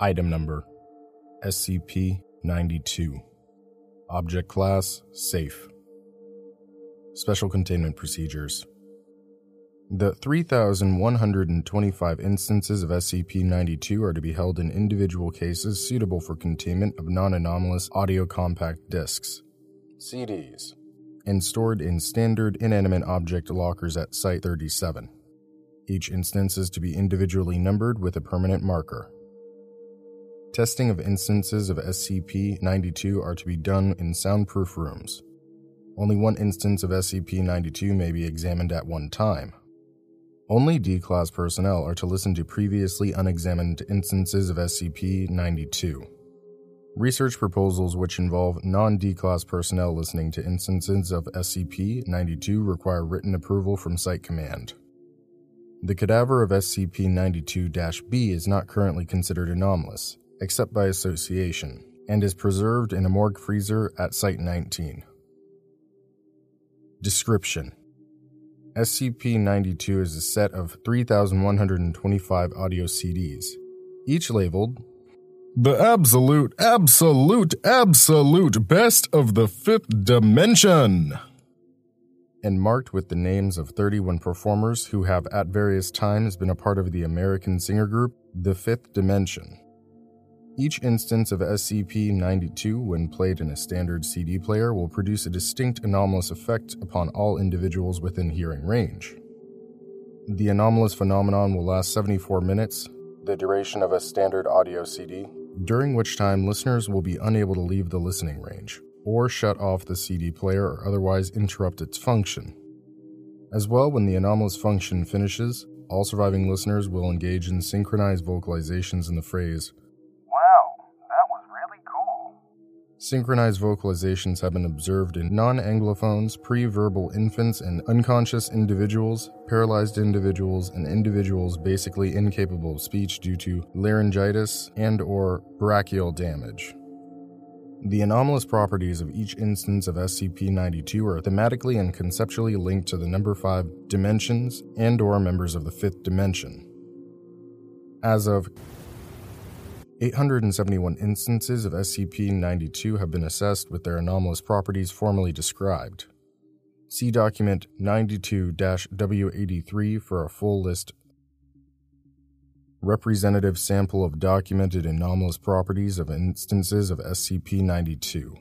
Item number SCP 92. Object class Safe. Special containment procedures. The 3,125 instances of SCP 92 are to be held in individual cases suitable for containment of non anomalous audio compact discs, CDs, and stored in standard inanimate object lockers at Site 37. Each instance is to be individually numbered with a permanent marker. Testing of instances of SCP 92 are to be done in soundproof rooms. Only one instance of SCP 92 may be examined at one time. Only D Class personnel are to listen to previously unexamined instances of SCP 92. Research proposals which involve non D Class personnel listening to instances of SCP 92 require written approval from Site Command. The cadaver of SCP 92 B is not currently considered anomalous, except by association, and is preserved in a morgue freezer at Site 19. Description SCP 92 is a set of 3,125 audio CDs, each labeled The Absolute, Absolute, Absolute Best of the Fifth Dimension, and marked with the names of 31 performers who have at various times been a part of the American singer group The Fifth Dimension. Each instance of SCP 92, when played in a standard CD player, will produce a distinct anomalous effect upon all individuals within hearing range. The anomalous phenomenon will last 74 minutes, the duration of a standard audio CD, during which time listeners will be unable to leave the listening range, or shut off the CD player or otherwise interrupt its function. As well, when the anomalous function finishes, all surviving listeners will engage in synchronized vocalizations in the phrase, Synchronized vocalizations have been observed in non Anglophones, pre verbal infants, and unconscious individuals, paralyzed individuals, and individuals basically incapable of speech due to laryngitis and or brachial damage. The anomalous properties of each instance of SCP-92 are thematically and conceptually linked to the number 5 dimensions and or members of the 5th dimension. As of 871 instances of SCP 92 have been assessed with their anomalous properties formally described. See document 92 W83 for a full list. Representative sample of documented anomalous properties of instances of SCP 92.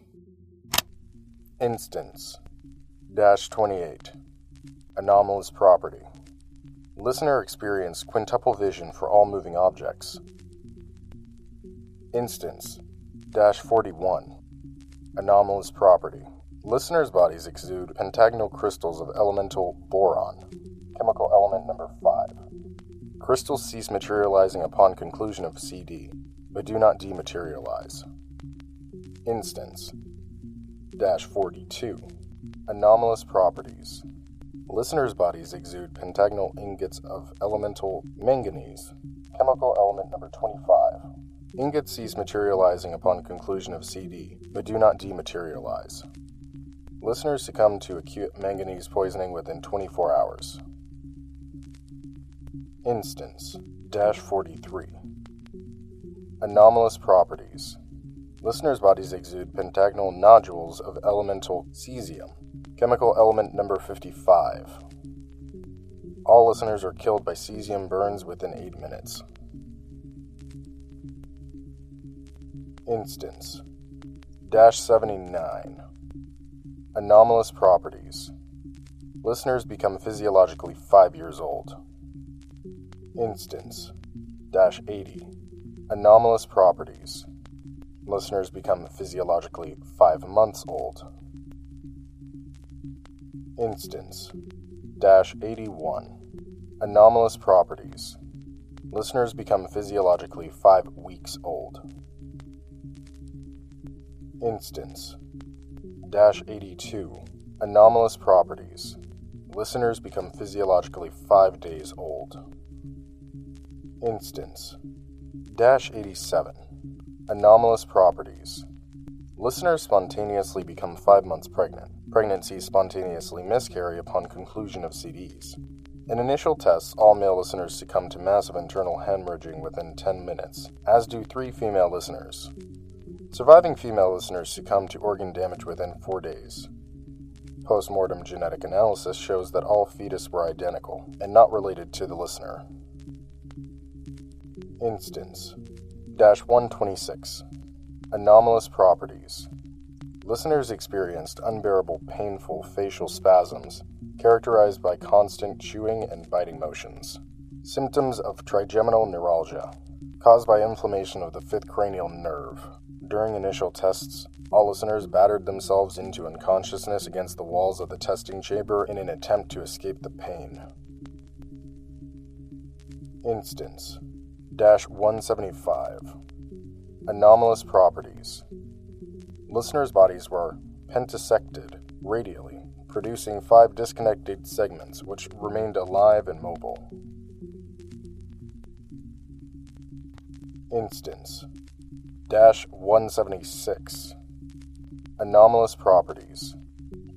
Instance 28 Anomalous property. Listener experienced quintuple vision for all moving objects. Instance Dash 41 Anomalous property. Listeners' bodies exude pentagonal crystals of elemental boron, chemical element number 5. Crystals cease materializing upon conclusion of CD, but do not dematerialize. Instance Dash 42 Anomalous properties. Listeners' bodies exude pentagonal ingots of elemental manganese, chemical element number 25. Ingots cease materializing upon conclusion of CD, but do not dematerialize. Listeners succumb to acute manganese poisoning within 24 hours. Instance Dash 43 Anomalous properties. Listeners' bodies exude pentagonal nodules of elemental cesium, chemical element number 55. All listeners are killed by cesium burns within 8 minutes. Instance Dash 79 Anomalous properties. Listeners become physiologically 5 years old. Instance Dash 80 Anomalous properties. Listeners become physiologically 5 months old. Instance Dash 81 Anomalous properties. Listeners become physiologically 5 weeks old. Instance Dash 82 Anomalous properties. Listeners become physiologically 5 days old. Instance Dash 87 Anomalous properties. Listeners spontaneously become 5 months pregnant. Pregnancies spontaneously miscarry upon conclusion of CDs. In initial tests, all male listeners succumb to massive internal hemorrhaging within 10 minutes, as do three female listeners. Surviving female listeners succumb to organ damage within four days. Post-mortem genetic analysis shows that all fetus were identical and not related to the listener. Instance Dash 126 Anomalous properties. Listeners experienced unbearable, painful facial spasms characterized by constant chewing and biting motions. Symptoms of trigeminal neuralgia, caused by inflammation of the fifth cranial nerve. During initial tests, all listeners battered themselves into unconsciousness against the walls of the testing chamber in an attempt to escape the pain. Instance Dash 175 Anomalous properties. Listeners' bodies were pentasected radially producing five disconnected segments which remained alive and mobile. Instance Dash 176 Anomalous properties.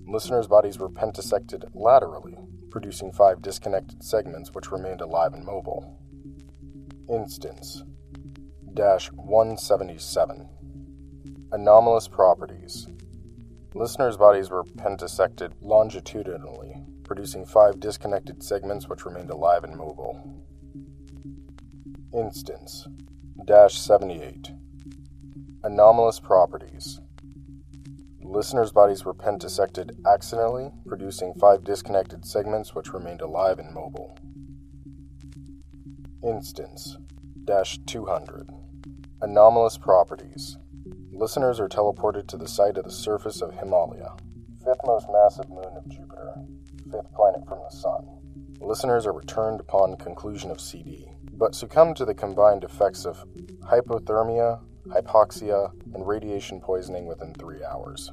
Listeners' bodies were pentasected laterally, producing five disconnected segments which remained alive and mobile. Instance Dash 177 Anomalous properties. Listeners' bodies were pentasected longitudinally, producing five disconnected segments which remained alive and mobile. Instance Dash 78 Anomalous properties. Listeners' bodies were pentasected accidentally, producing five disconnected segments which remained alive and mobile. Instance Dash 200 Anomalous properties. Listeners are teleported to the site of the surface of Himalia, fifth most massive moon of Jupiter, fifth planet from the Sun. Listeners are returned upon conclusion of CD, but succumb to the combined effects of hypothermia, hypoxia, and radiation poisoning within three hours.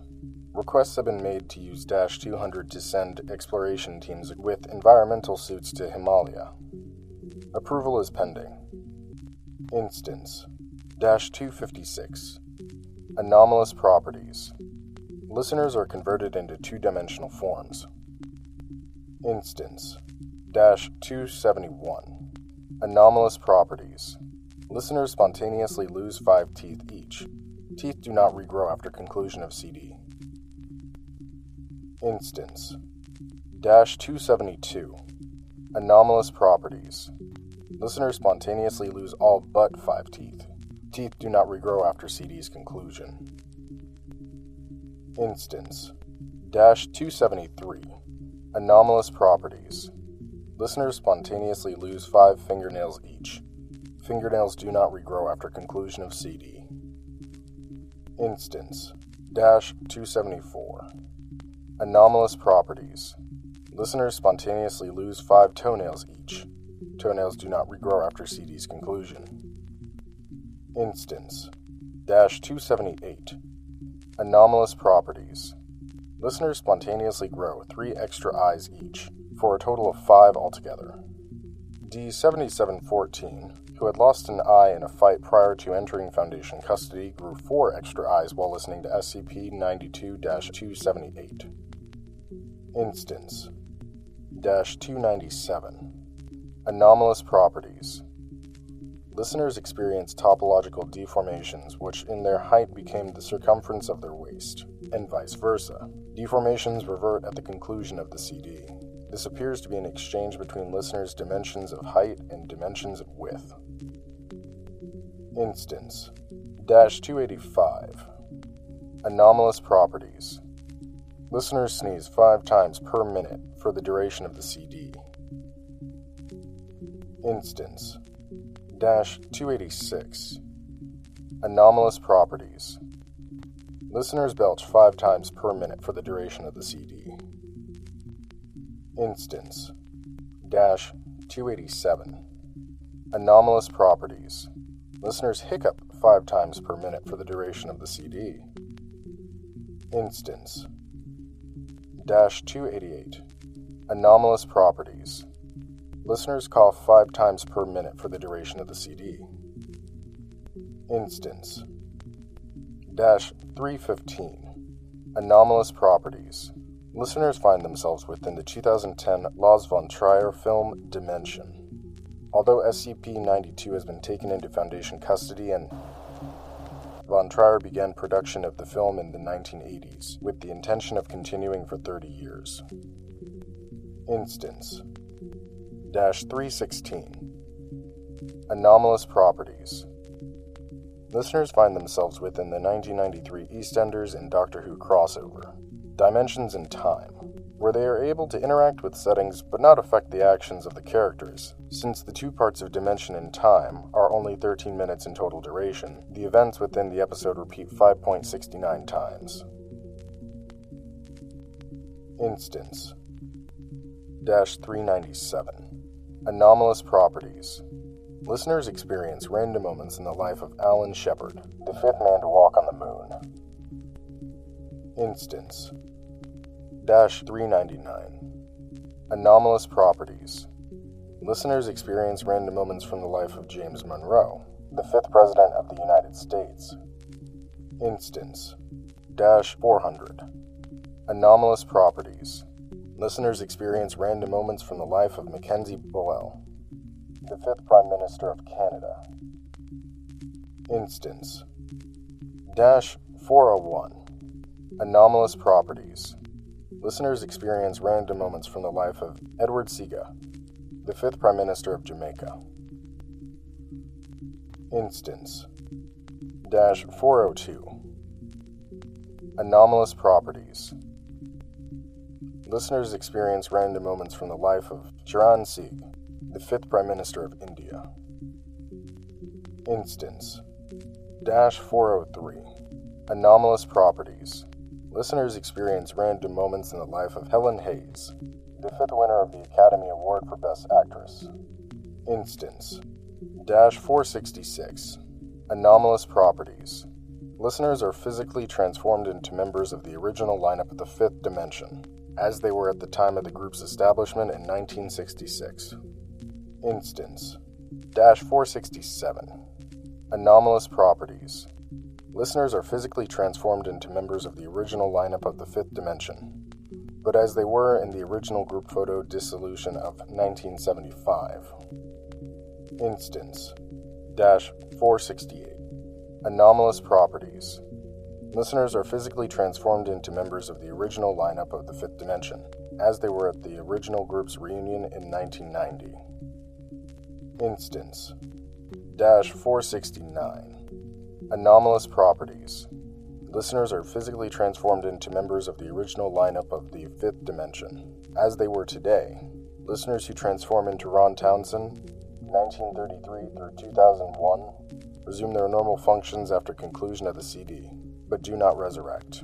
Requests have been made to use Dash 200 to send exploration teams with environmental suits to Himalia. Approval is pending. Instance Dash 256 Anomalous properties. Listeners are converted into two dimensional forms. Instance Dash 271. Anomalous properties. Listeners spontaneously lose five teeth each. Teeth do not regrow after conclusion of CD. Instance Dash 272. Anomalous properties. Listeners spontaneously lose all but five teeth. Teeth do not regrow after CD's conclusion. Instance Dash 273 Anomalous properties. Listeners spontaneously lose five fingernails each. Fingernails do not regrow after conclusion of CD. Instance Dash 274 Anomalous properties. Listeners spontaneously lose five toenails each. Toenails do not regrow after CD's conclusion. Instance Dash 278 Anomalous properties. Listeners spontaneously grow three extra eyes each, for a total of five altogether. D7714, who had lost an eye in a fight prior to entering Foundation custody, grew four extra eyes while listening to SCP 92 278. Instance 297 Anomalous properties. Listeners experience topological deformations, which in their height became the circumference of their waist, and vice versa. Deformations revert at the conclusion of the CD. This appears to be an exchange between listeners' dimensions of height and dimensions of width. Instance. Dash 285 Anomalous properties. Listeners sneeze five times per minute for the duration of the CD. Instance. Dash 286 Anomalous Properties. Listeners belch five times per minute for the duration of the CD. Instance. Dash 287 Anomalous Properties Listeners hiccup five times per minute for the duration of the CD. Instance Dash 288 Anomalous Properties Listeners cough five times per minute for the duration of the CD. Instance Dash 315 Anomalous properties. listeners find themselves within the 2010 Lars von Trier film Dimension. Although SCP 92 has been taken into Foundation custody and Von Trier began production of the film in the 1980s, with the intention of continuing for 30 years. Instance. Dash 316 Anomalous Properties. Listeners find themselves within the 1993 EastEnders and Doctor Who crossover, Dimensions in Time, where they are able to interact with settings but not affect the actions of the characters. Since the two parts of Dimension in Time are only 13 minutes in total duration, the events within the episode repeat 5.69 times. Instance Dash 397 Anomalous Properties Listeners experience random moments in the life of Alan Shepard, the fifth man to walk on the moon. Instance 399 Anomalous Properties. Listeners experience random moments from the life of James Monroe, the fifth President of the United States. Instance. Dash 400 Anomalous Properties. Listeners experience random moments from the life of Mackenzie Bowell, the fifth Prime Minister of Canada. Instance. Dash 401 Anomalous Properties Listeners experience random moments from the life of Edward Seaga, the fifth Prime Minister of Jamaica. Instance Dash 402 Anomalous Properties Listeners experience random moments from the life of Charan Singh, the fifth Prime Minister of India. Instance Dash 403 Anomalous Properties. Listeners experience random moments in the life of Helen Hayes, the fifth winner of the Academy Award for Best Actress. Instance Dash 466 Anomalous Properties. Listeners are physically transformed into members of the original lineup of the fifth dimension, as they were at the time of the group's establishment in 1966. Instance Dash 467 Anomalous Properties. Listeners are physically transformed into members of the original lineup of the fifth dimension, but as they were in the original group photo dissolution of 1975. Instance Dash 468 Anomalous Properties. Listeners are physically transformed into members of the original lineup of the fifth dimension, as they were at the original group's reunion in 1990. Instance Dash 469 Anomalous Properties. Listeners are physically transformed into members of the original lineup of the fifth dimension. As they were today, listeners who transform into Ron Townson, 1933 through 2001, resume their normal functions after conclusion of the CD, but do not resurrect.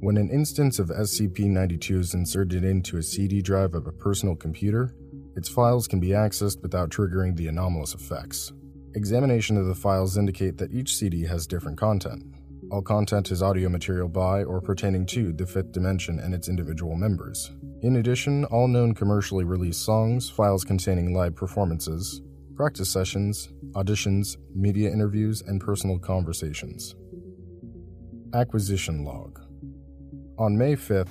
When an instance of SCP 92 is inserted into a CD drive of a personal computer, its files can be accessed without triggering the anomalous effects. Examination of the files indicate that each CD has different content. All content is audio material by or pertaining to the fifth dimension and its individual members. In addition, all known commercially released songs, files containing live performances, practice sessions, auditions, media interviews, and personal conversations. Acquisition Log on May 5th,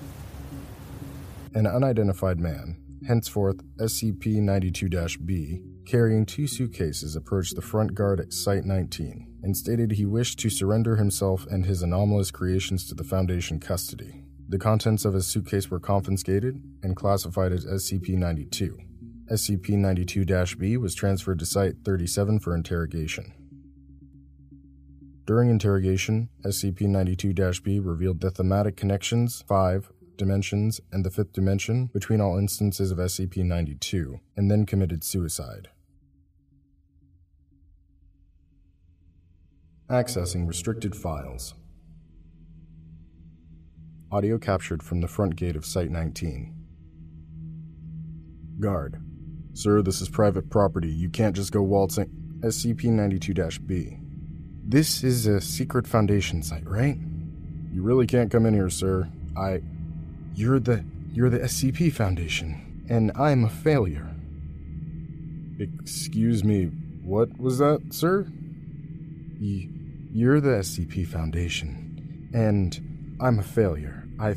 an unidentified man, henceforth SCP 92 B, carrying two suitcases, approached the front guard at Site 19 and stated he wished to surrender himself and his anomalous creations to the Foundation custody. The contents of his suitcase were confiscated and classified as SCP 92. SCP 92 B was transferred to Site 37 for interrogation. During interrogation, SCP 92 B revealed the thematic connections, 5, dimensions, and the fifth dimension between all instances of SCP 92, and then committed suicide. Accessing restricted files. Audio captured from the front gate of Site 19. Guard. Sir, this is private property. You can't just go waltzing. SCP 92 B. This is a secret Foundation site, right? You really can't come in here, sir. I. You're the. You're the SCP Foundation, and I'm a failure. Excuse me, what was that, sir? Y- you're the SCP Foundation, and I'm a failure. I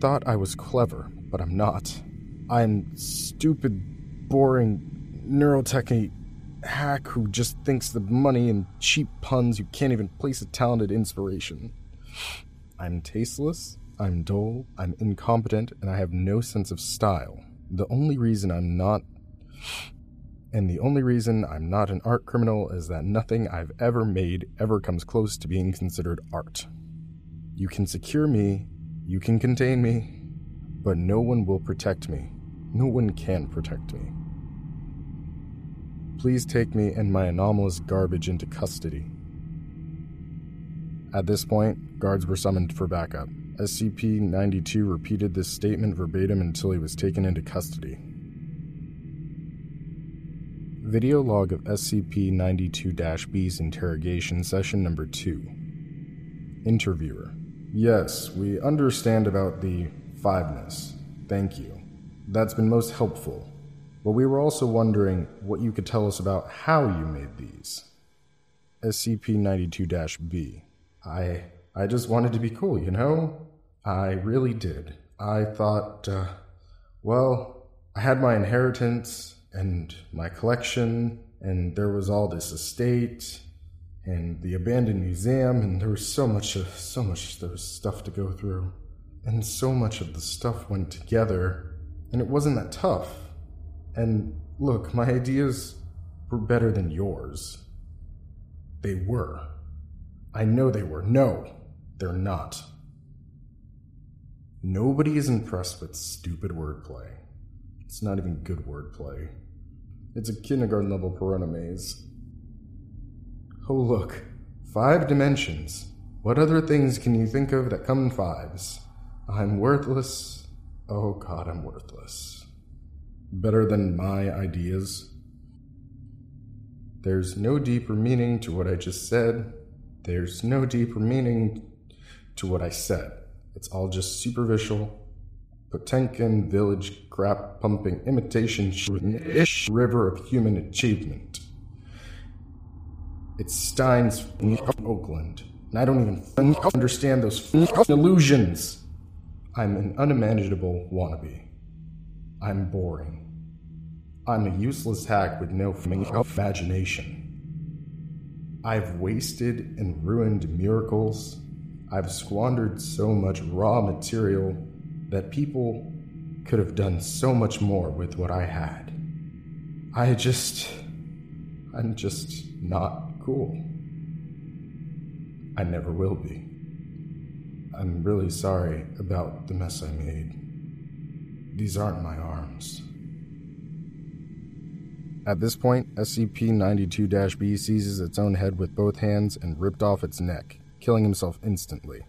thought I was clever, but I'm not. I'm stupid, boring, neurotechy hack who just thinks the money and cheap puns who can't even place a talented inspiration. I'm tasteless, I'm dull, I'm incompetent, and I have no sense of style. The only reason I'm not. And the only reason I'm not an art criminal is that nothing I've ever made ever comes close to being considered art. You can secure me, you can contain me, but no one will protect me. No one can protect me. Please take me and my anomalous garbage into custody. At this point, guards were summoned for backup. SCP 92 repeated this statement verbatim until he was taken into custody. Video log of SCP 92 B's interrogation session number 2. Interviewer. Yes, we understand about the fiveness. Thank you. That's been most helpful. But we were also wondering what you could tell us about how you made these. SCP 92 B. I I just wanted to be cool, you know? I really did. I thought, uh, well, I had my inheritance and my collection, and there was all this estate and the abandoned museum, and there was so much, of, so much, there was stuff to go through, and so much of the stuff went together, and it wasn't that tough. And look, my ideas were better than yours. They were. I know they were. No, they're not. Nobody is impressed with stupid wordplay. It's not even good wordplay. It's a kindergarten level paronomasia. Oh, look. Five dimensions. What other things can you think of that come in fives? I'm worthless. Oh, God, I'm worthless. Better than my ideas. There's no deeper meaning to what I just said. There's no deeper meaning to what I said. It's all just superficial, Potemkin village crap pumping imitation ish river of human achievement. It's Stein's Oakland, and I don't even understand those illusions. I'm an unimaginable wannabe. I'm boring. I'm a useless hack with no imagination. I've wasted and ruined miracles. I've squandered so much raw material that people could have done so much more with what I had. I just. I'm just not cool. I never will be. I'm really sorry about the mess I made. These aren't my arms. At this point, SCP 92 B seizes its own head with both hands and ripped off its neck, killing himself instantly.